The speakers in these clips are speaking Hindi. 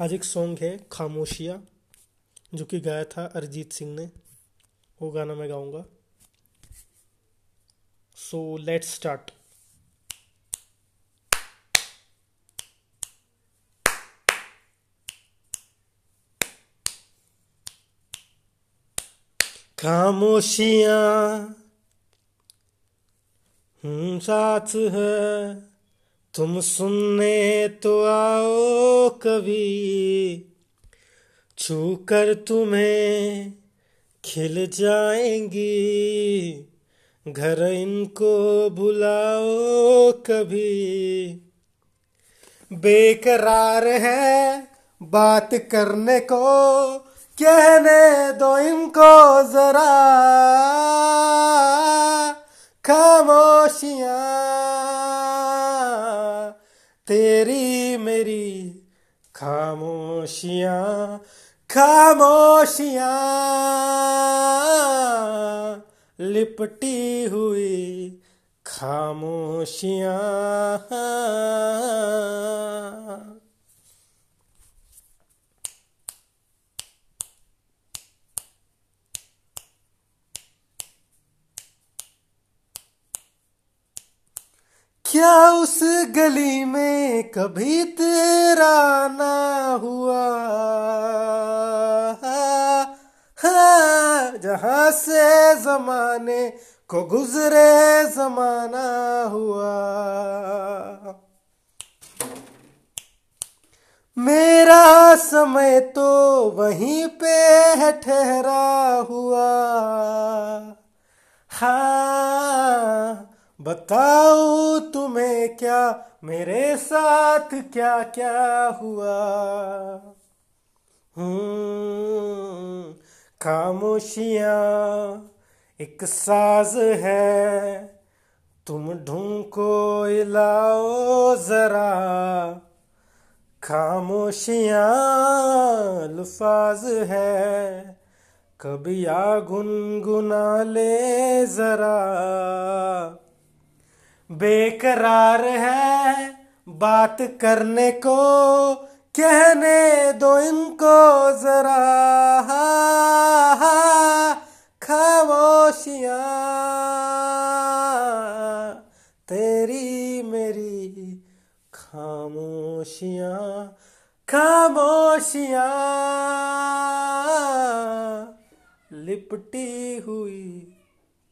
आज एक सॉन्ग है, खामोशिया, जो कि गाया था अरिजीत सिंह ने। वो गाना मैं गाऊँगा। सो लेट्स स्टार्ट खामोशियाँ साथ है। तुम सुनने तो आओ कभी। छू कर तुम्हें खिल जाएँगी। घर इनको बुलाओ कभी। बेकरार है बात करने को, कहने दो इनको जरा। खामोशियाँ तेरी मेरी खामोशियाँ खामोशियाँ। लिपटी हुई खामोशियाँ। क्या उस गली में कभी तेरा ना हुआ? जहाँ से जमाने को गुजरे जमाना हुआ। मेरा समय तो वहीं पे है ठहरा हुआ। हाँ बताओ तुम्हें क्या, मेरे साथ क्या क्या हुआ? हम्म खामोशियाँ, एक साज है। तुम ढूंढो इलाओ जरा। खामोशियाँ, लुफाज है। कभी आ गुनगुना ले जरा। बेकरार है बात करने को, कहने दो इनको जरा। खामोशियाँ। तेरी मेरी खामोशियाँ खामोशियाँ। लिपटी हुई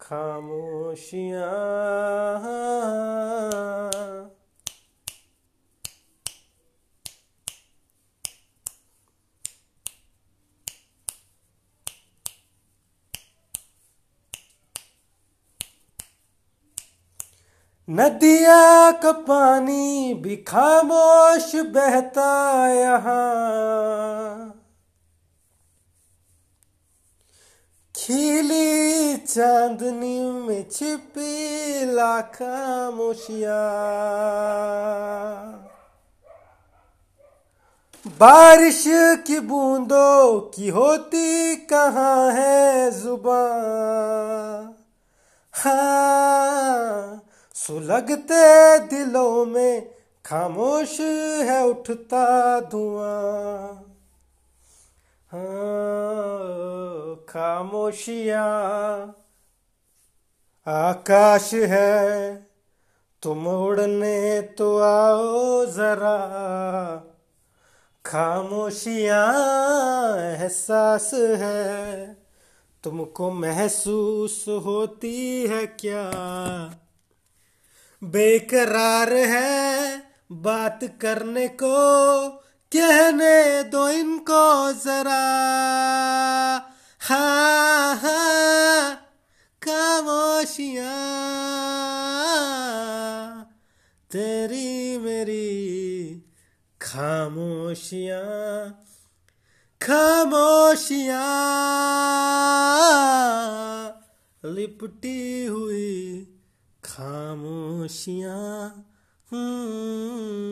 खामोशियाँ। नदिया का पानी भी खामोश बहता यहाँ। खिली चांदनी में छिपी लाखामोशिया बारिश की बूंदों की होती कहाँ है ज़ुबान? हाँ सुलगते दिलों में खामोश है उठता धुआँ। खामोशियाँ। आकाश है, तुम उड़ने तो आओ जरा। खामोशिया एहसास है, तुमको महसूस होती है क्या? बेकरार है बात करने को कहने दो इनको जरा। हाँ हाँ खामोशियाँ। तेरी मेरी खामोशियाँ। खामोशियाँ। लिपटी हुई खामोशियाँ। हम्म।